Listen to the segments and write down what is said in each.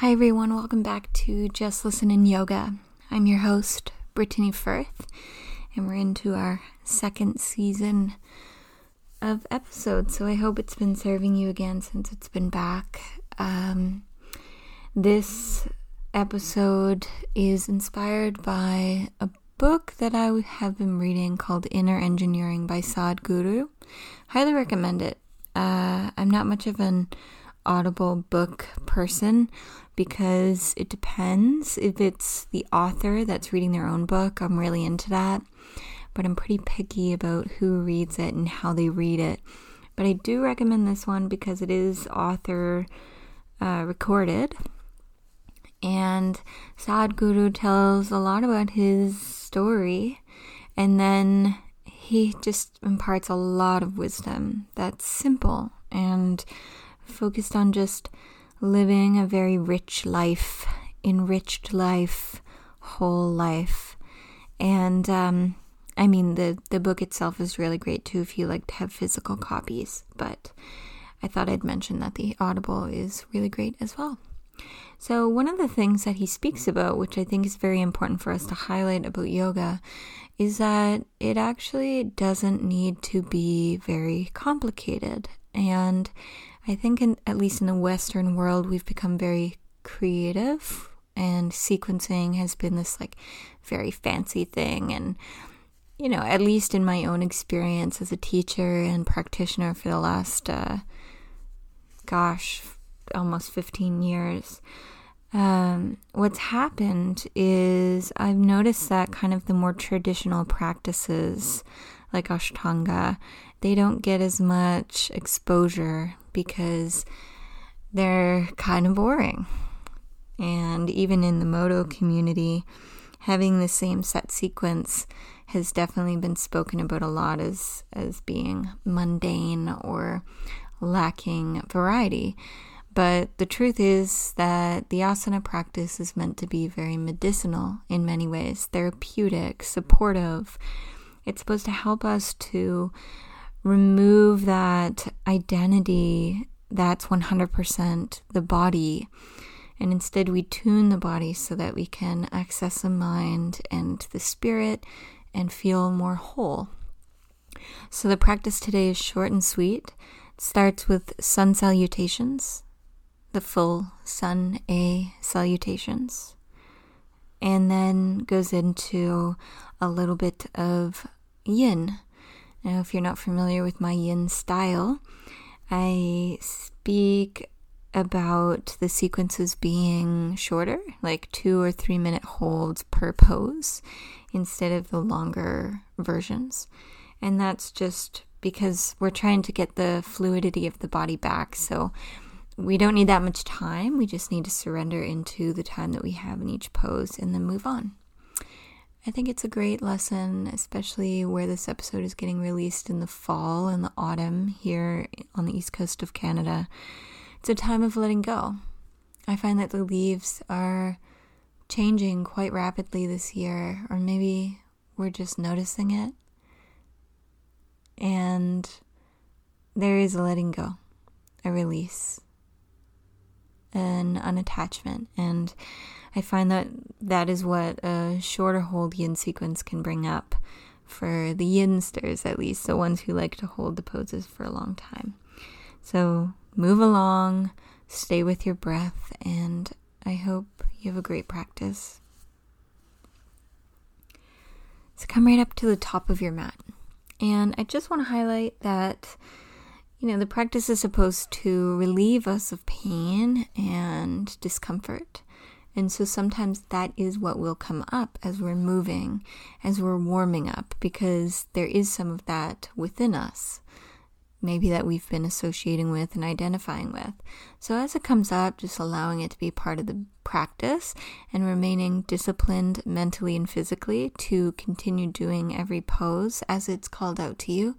Hi, everyone. Welcome back to Just Listen in Yoga. I'm your host, Brittany Firth, and we're into our second season of episodes. So I hope it's been serving you again since it's been back. Um, this episode is inspired by a book that I have been reading called Inner Engineering by Sadhguru. Highly recommend it. Uh, I'm not much of an audible book person because it depends. If it's the author that's reading their own book, I'm really into that. But I'm pretty picky about who reads it and how they read it. But I do recommend this one because it is author uh, recorded. And Sadhguru tells a lot about his story. And then he just imparts a lot of wisdom that's simple and focused on just living a very rich life, enriched life, whole life. And um, I mean, the, the book itself is really great too if you like to have physical copies, but I thought I'd mention that the Audible is really great as well. So, one of the things that he speaks about, which I think is very important for us to highlight about yoga, is that it actually doesn't need to be very complicated. And I think, in, at least in the Western world, we've become very creative, and sequencing has been this like very fancy thing. And, you know, at least in my own experience as a teacher and practitioner for the last, uh, gosh, almost 15 years, um, what's happened is I've noticed that kind of the more traditional practices like Ashtanga, they don't get as much exposure because they're kind of boring. And even in the moto community, having the same set sequence has definitely been spoken about a lot as, as being mundane or lacking variety. But the truth is that the asana practice is meant to be very medicinal in many ways, therapeutic, supportive. It's supposed to help us to remove that identity that's 100% the body. And instead, we tune the body so that we can access the mind and the spirit and feel more whole. So, the practice today is short and sweet. It starts with sun salutations, the full sun A salutations, and then goes into a little bit of yin now, if you're not familiar with my yin style, I speak about the sequences being shorter, like two or three minute holds per pose, instead of the longer versions. And that's just because we're trying to get the fluidity of the body back. So we don't need that much time. We just need to surrender into the time that we have in each pose and then move on. I think it's a great lesson, especially where this episode is getting released in the fall and the autumn here on the east coast of Canada. It's a time of letting go. I find that the leaves are changing quite rapidly this year, or maybe we're just noticing it. And there is a letting go, a release, an unattachment. And I find that that is what a shorter hold yin sequence can bring up for the yinsters, at least, the ones who like to hold the poses for a long time. So move along, stay with your breath, and I hope you have a great practice. So come right up to the top of your mat. And I just want to highlight that, you know, the practice is supposed to relieve us of pain and discomfort. And so sometimes that is what will come up as we're moving, as we're warming up, because there is some of that within us, maybe that we've been associating with and identifying with. So as it comes up, just allowing it to be part of the practice and remaining disciplined mentally and physically to continue doing every pose as it's called out to you,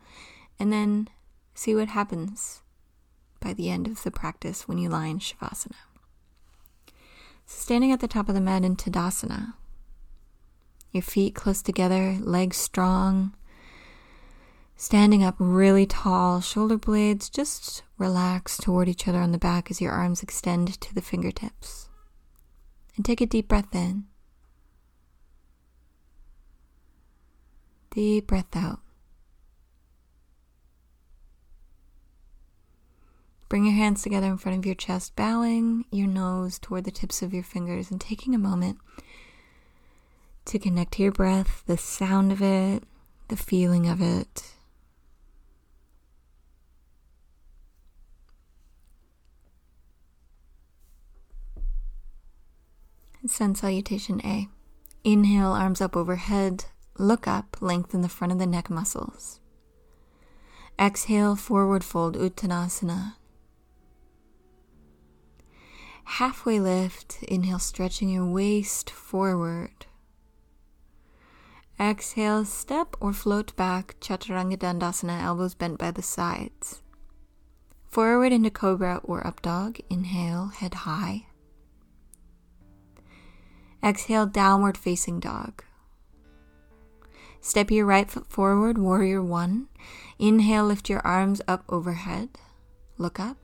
and then see what happens by the end of the practice when you lie in Shavasana. Standing at the top of the mat in Tadasana. Your feet close together, legs strong. Standing up really tall, shoulder blades just relax toward each other on the back as your arms extend to the fingertips. And take a deep breath in. Deep breath out. Bring your hands together in front of your chest, bowing your nose toward the tips of your fingers and taking a moment to connect to your breath, the sound of it, the feeling of it. Sun Salutation A. Inhale, arms up overhead. Look up, lengthen the front of the neck muscles. Exhale, forward fold, Uttanasana. Halfway lift, inhale, stretching your waist forward. Exhale, step or float back, Chaturanga Dandasana, elbows bent by the sides. Forward into Cobra or Up Dog, inhale, head high. Exhale, Downward Facing Dog. Step your right foot forward, Warrior One. Inhale, lift your arms up overhead. Look up.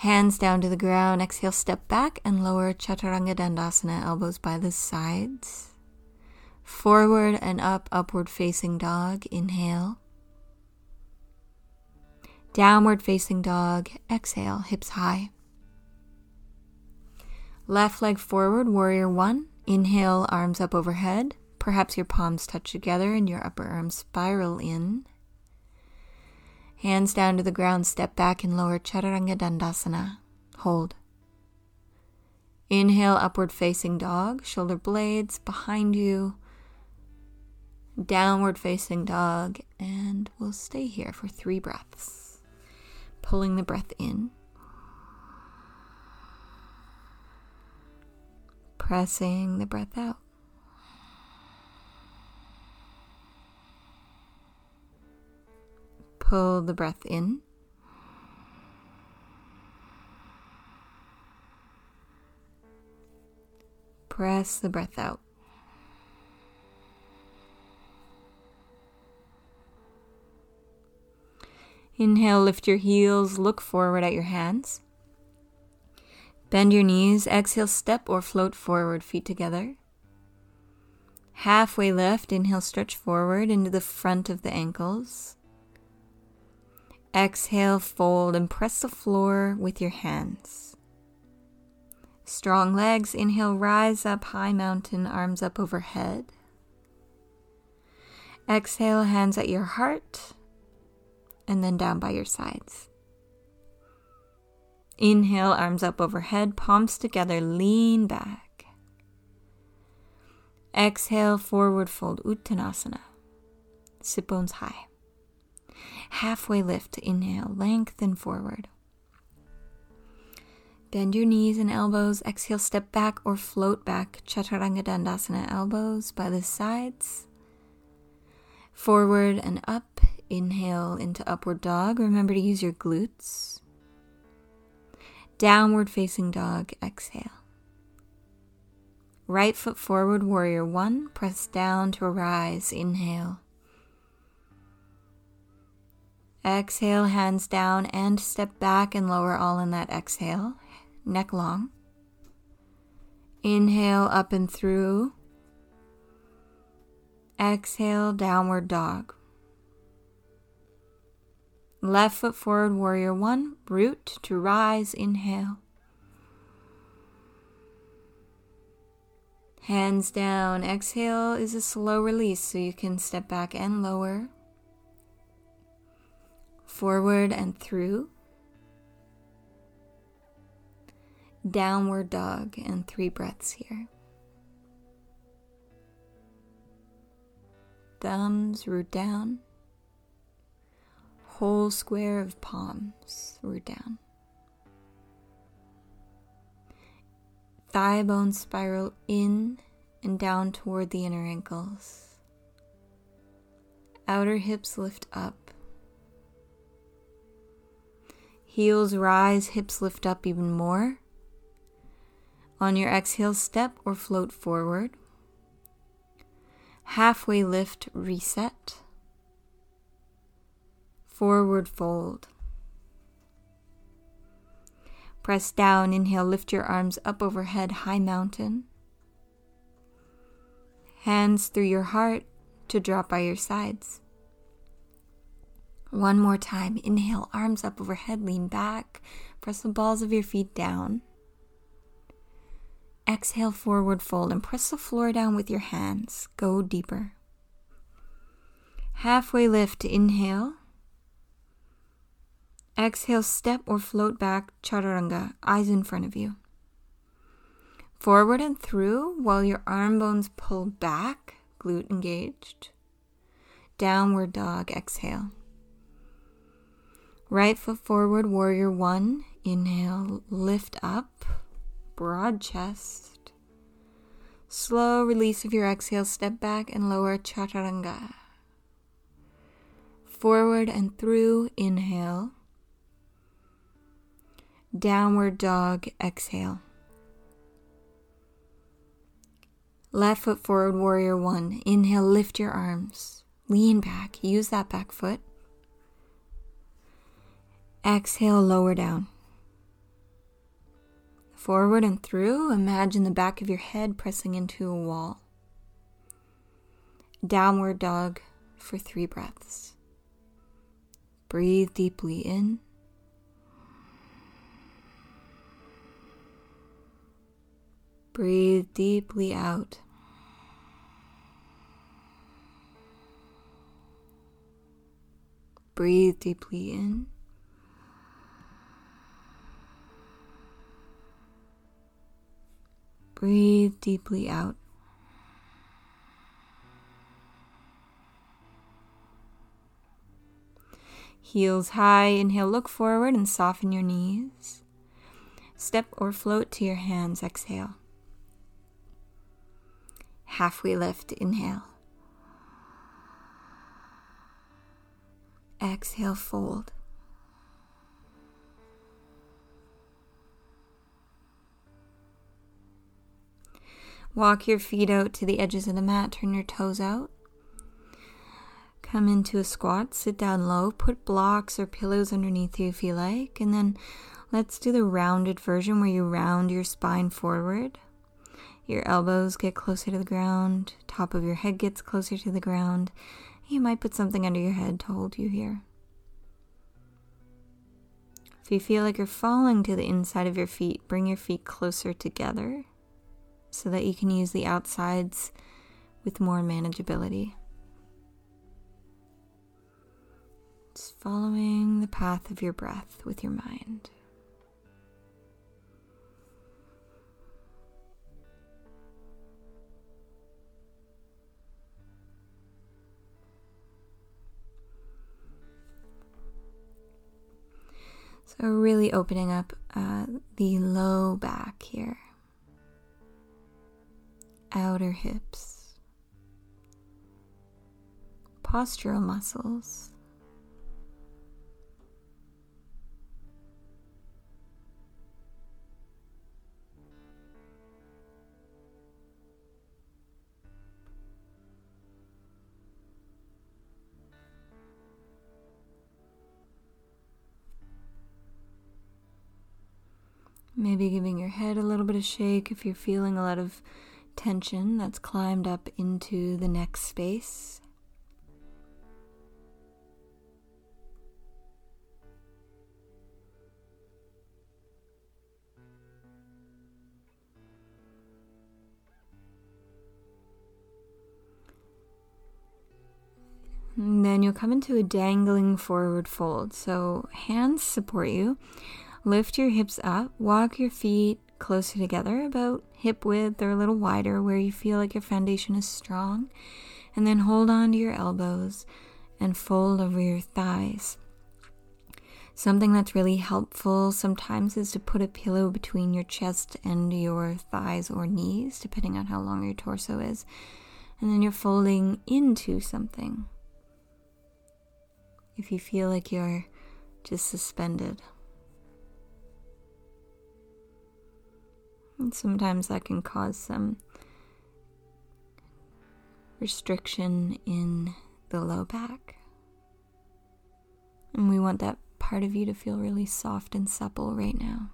Hands down to the ground. Exhale, step back and lower Chaturanga Dandasana, elbows by the sides. Forward and up, upward facing dog. Inhale. Downward facing dog. Exhale, hips high. Left leg forward, warrior one. Inhale, arms up overhead. Perhaps your palms touch together and your upper arms spiral in. Hands down to the ground, step back and lower Chaturanga Dandasana. Hold. Inhale, upward facing dog, shoulder blades behind you. Downward facing dog, and we'll stay here for three breaths. Pulling the breath in. Pressing the breath out. Pull the breath in. Press the breath out. Inhale, lift your heels, look forward at your hands. Bend your knees, exhale, step or float forward, feet together. Halfway left, inhale, stretch forward into the front of the ankles. Exhale, fold and press the floor with your hands. Strong legs. Inhale, rise up, high mountain, arms up overhead. Exhale, hands at your heart, and then down by your sides. Inhale, arms up overhead, palms together, lean back. Exhale, forward fold, Uttanasana. Sit bones high. Halfway lift, inhale, lengthen forward. Bend your knees and elbows. Exhale, step back or float back. Chaturanga Dandasana, elbows by the sides. Forward and up. Inhale into upward dog. Remember to use your glutes. Downward facing dog. Exhale. Right foot forward, warrior one. Press down to arise. Inhale. Exhale, hands down and step back and lower all in that exhale, neck long. Inhale up and through. Exhale, downward dog. Left foot forward, warrior one, root to rise, inhale. Hands down, exhale is a slow release so you can step back and lower forward and through, downward dog, and three breaths here. Thumbs root down, whole square of palms root down. Thigh bones spiral in and down toward the inner ankles. Outer hips lift up. Heels rise, hips lift up even more. On your exhale, step or float forward. Halfway lift, reset. Forward fold. Press down. Inhale, lift your arms up overhead, high mountain. Hands through your heart to drop by your sides. One more time. Inhale, arms up overhead, lean back. Press the balls of your feet down. Exhale, forward fold, and press the floor down with your hands. Go deeper. Halfway lift, inhale. Exhale, step or float back, chaturanga, eyes in front of you. Forward and through while your arm bones pull back, glute engaged. Downward dog, exhale. Right foot forward, warrior one. Inhale, lift up, broad chest. Slow release of your exhale, step back and lower chaturanga. Forward and through, inhale. Downward dog, exhale. Left foot forward, warrior one. Inhale, lift your arms. Lean back, use that back foot. Exhale, lower down. Forward and through, imagine the back of your head pressing into a wall. Downward dog for three breaths. Breathe deeply in. Breathe deeply out. Breathe deeply in. Breathe deeply out. Heels high, inhale, look forward and soften your knees. Step or float to your hands, exhale. Halfway lift, inhale. Exhale, fold. Walk your feet out to the edges of the mat, turn your toes out. Come into a squat, sit down low, put blocks or pillows underneath you if you like, and then let's do the rounded version where you round your spine forward. Your elbows get closer to the ground, top of your head gets closer to the ground. You might put something under your head to hold you here. If you feel like you're falling to the inside of your feet, bring your feet closer together so that you can use the outsides with more manageability. Just following the path of your breath with your mind. So, really opening up uh, the low back here, outer hips, postural muscles. Maybe giving your head a little bit of shake if you're feeling a lot of tension that's climbed up into the neck space. And then you'll come into a dangling forward fold. So hands support you. Lift your hips up, walk your feet closer together, about hip width or a little wider where you feel like your foundation is strong. And then hold on to your elbows and fold over your thighs. Something that's really helpful sometimes is to put a pillow between your chest and your thighs or knees, depending on how long your torso is. And then you're folding into something. If you feel like you're just suspended. And sometimes that can cause some restriction in the low back. And we want that part of you to feel really soft and supple right now.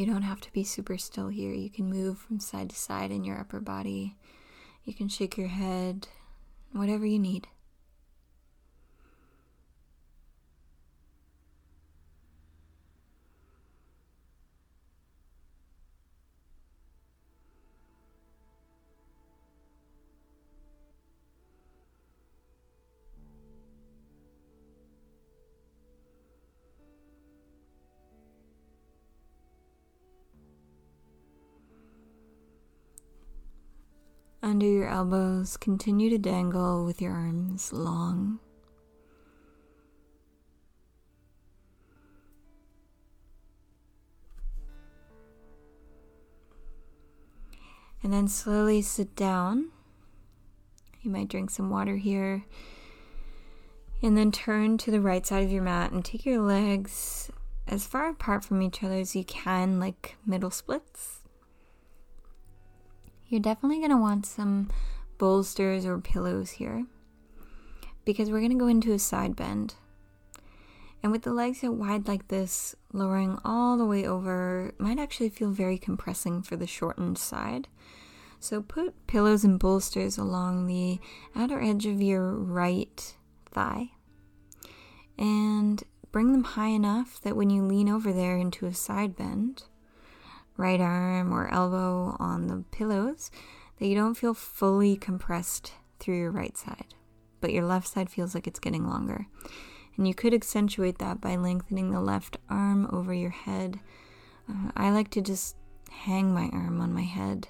You don't have to be super still here. You can move from side to side in your upper body. You can shake your head, whatever you need. Under your elbows, continue to dangle with your arms long. And then slowly sit down. You might drink some water here. And then turn to the right side of your mat and take your legs as far apart from each other as you can, like middle splits you're definitely going to want some bolsters or pillows here because we're going to go into a side bend. And with the legs out wide like this, lowering all the way over might actually feel very compressing for the shortened side. So put pillows and bolsters along the outer edge of your right thigh and bring them high enough that when you lean over there into a side bend, right arm or elbow on the pillows that you don't feel fully compressed through your right side, but your left side feels like it's getting longer. And you could accentuate that by lengthening the left arm over your head. Uh, I like to just hang my arm on my head.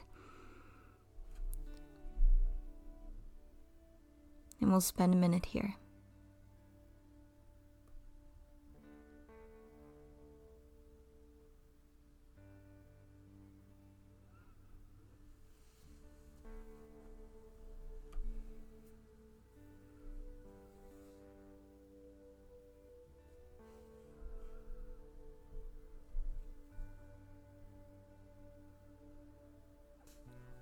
And we'll spend a minute here.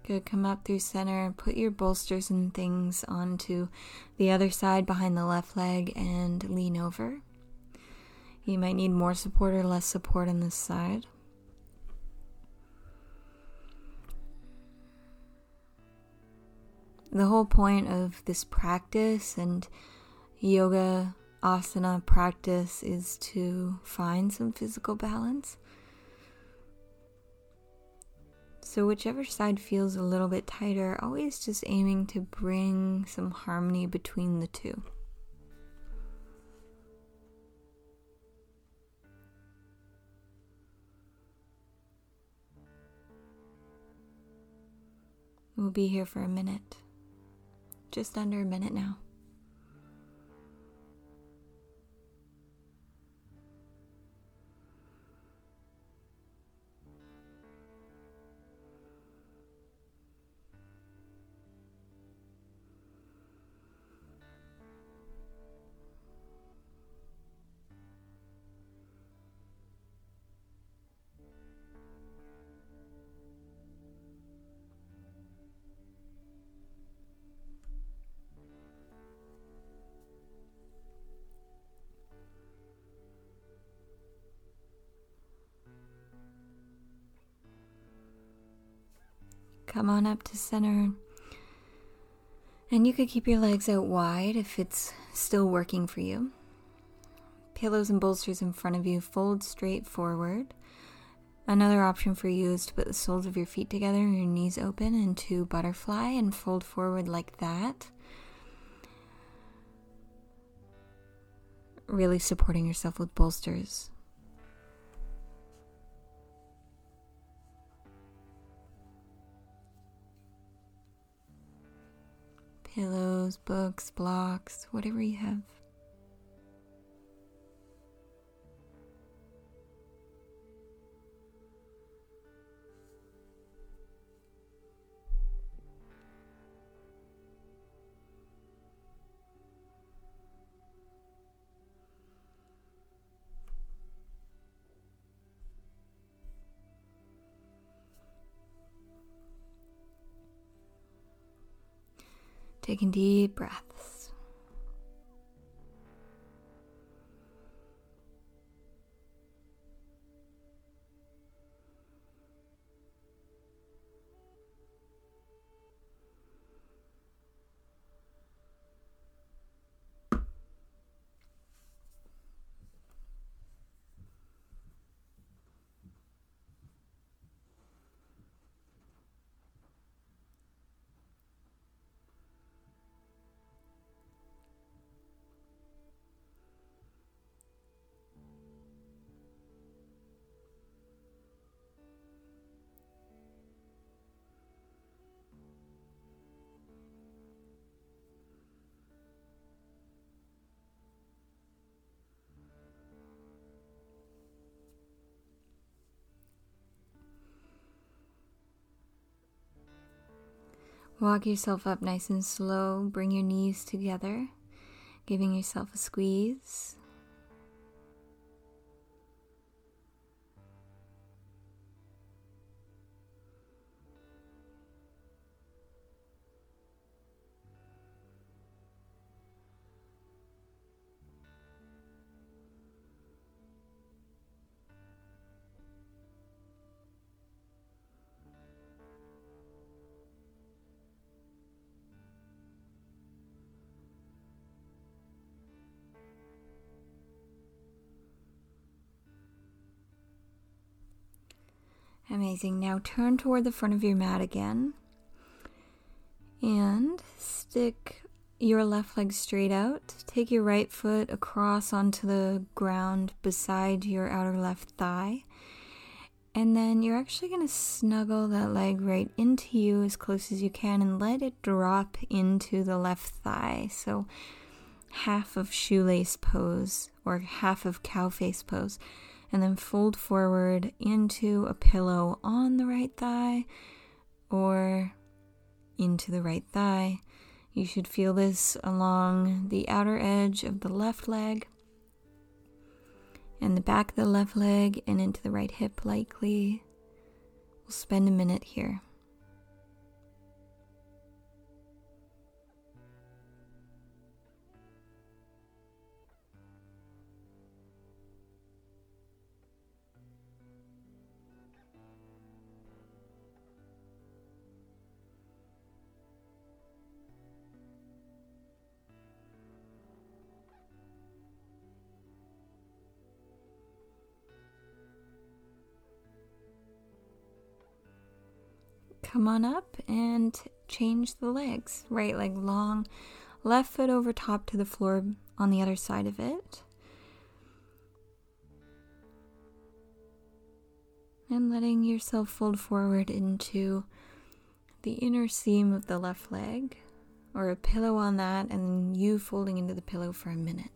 Good. Come up through center. Put your bolsters and things onto the other side behind the left leg and lean over. You might need more support or less support on this side. The whole point of this practice and yoga asana practice is to find some physical balance. So, whichever side feels a little bit tighter, always just aiming to bring some harmony between the two. We'll be here for a minute, just under a minute now. Come on up to center. And you could keep your legs out wide if it's still working for you. Pillows and bolsters in front of you, fold straight forward. Another option for you is to put the soles of your feet together your knees open into butterfly and fold forward like that. Really supporting yourself with bolsters. Pillows, books, blocks, whatever you have. Taking deep breaths. Walk yourself up nice and slow. Bring your knees together, giving yourself a squeeze. Amazing. Now turn toward the front of your mat again. And stick your left leg straight out. Take your right foot across onto the ground beside your outer left thigh. And then you're actually going to snuggle that leg right into you as close as you can and let it drop into the left thigh. So, half of shoelace pose or half of cow face pose and then fold forward into a pillow on the right thigh or into the right thigh. You should feel this along the outer edge of the left leg and the back of the left leg and into the right hip, likely. We'll spend a minute here. On up and change the legs. Right leg long, left foot over top to the floor on the other side of it. And letting yourself fold forward into the inner seam of the left leg or a pillow on that, and you folding into the pillow for a minute.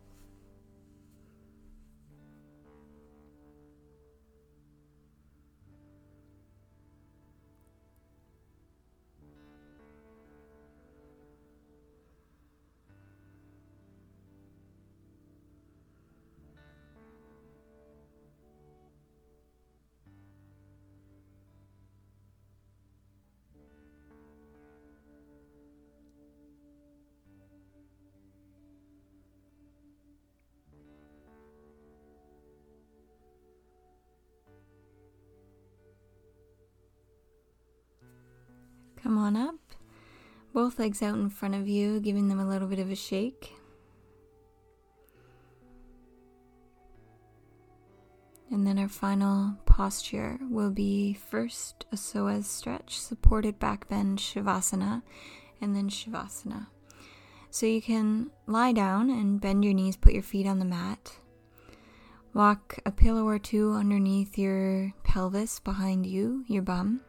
Both legs out in front of you, giving them a little bit of a shake. And then our final posture will be first a psoas stretch, supported back bend Shavasana, and then Shavasana. So you can lie down and bend your knees, put your feet on the mat. Walk a pillow or two underneath your pelvis behind you, your bum.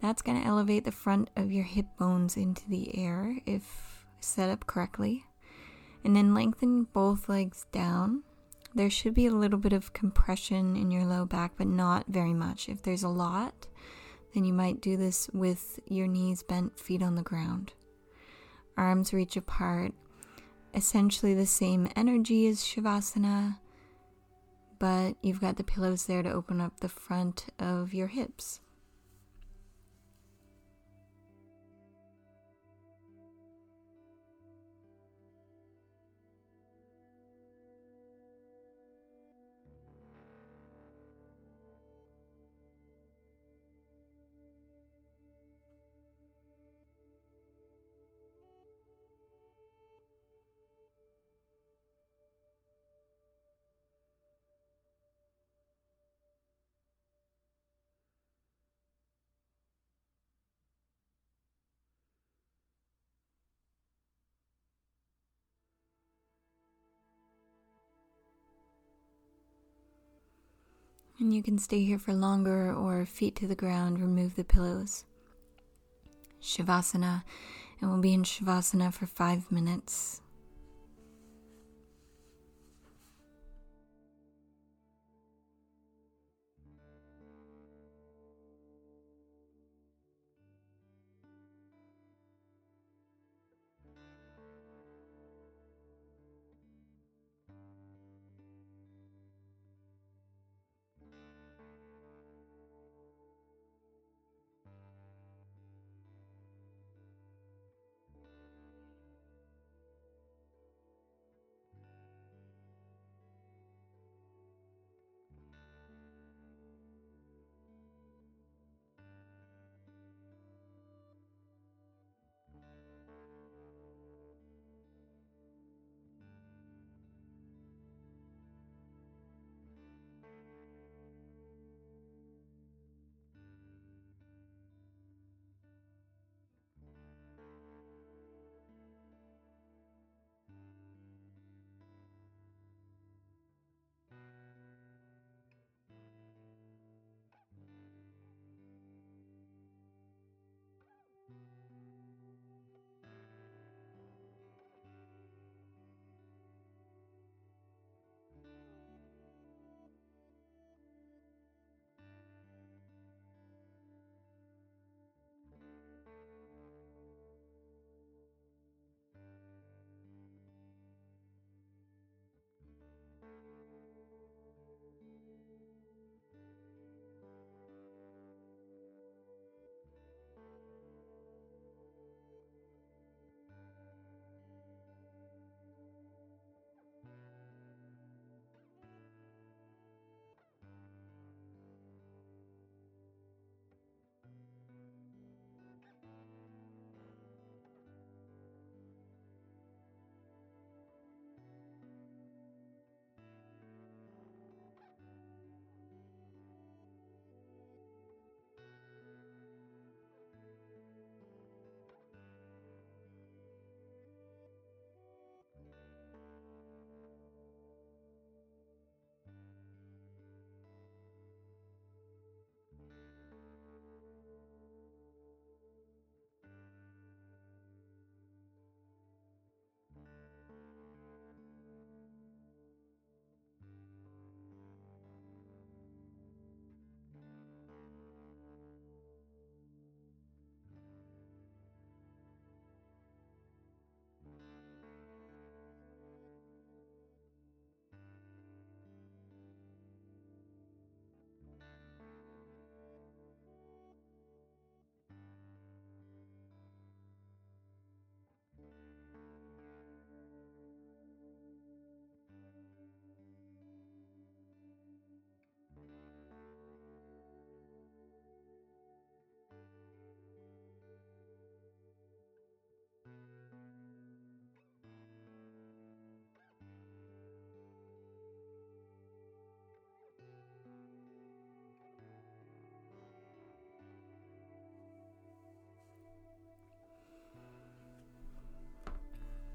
That's going to elevate the front of your hip bones into the air if set up correctly. And then lengthen both legs down. There should be a little bit of compression in your low back, but not very much. If there's a lot, then you might do this with your knees bent, feet on the ground. Arms reach apart. Essentially the same energy as Shavasana, but you've got the pillows there to open up the front of your hips. And you can stay here for longer or feet to the ground, remove the pillows. Shavasana, and we'll be in Shavasana for five minutes.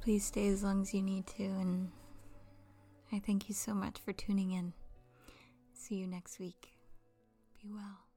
Please stay as long as you need to, and I thank you so much for tuning in. See you next week. Be well.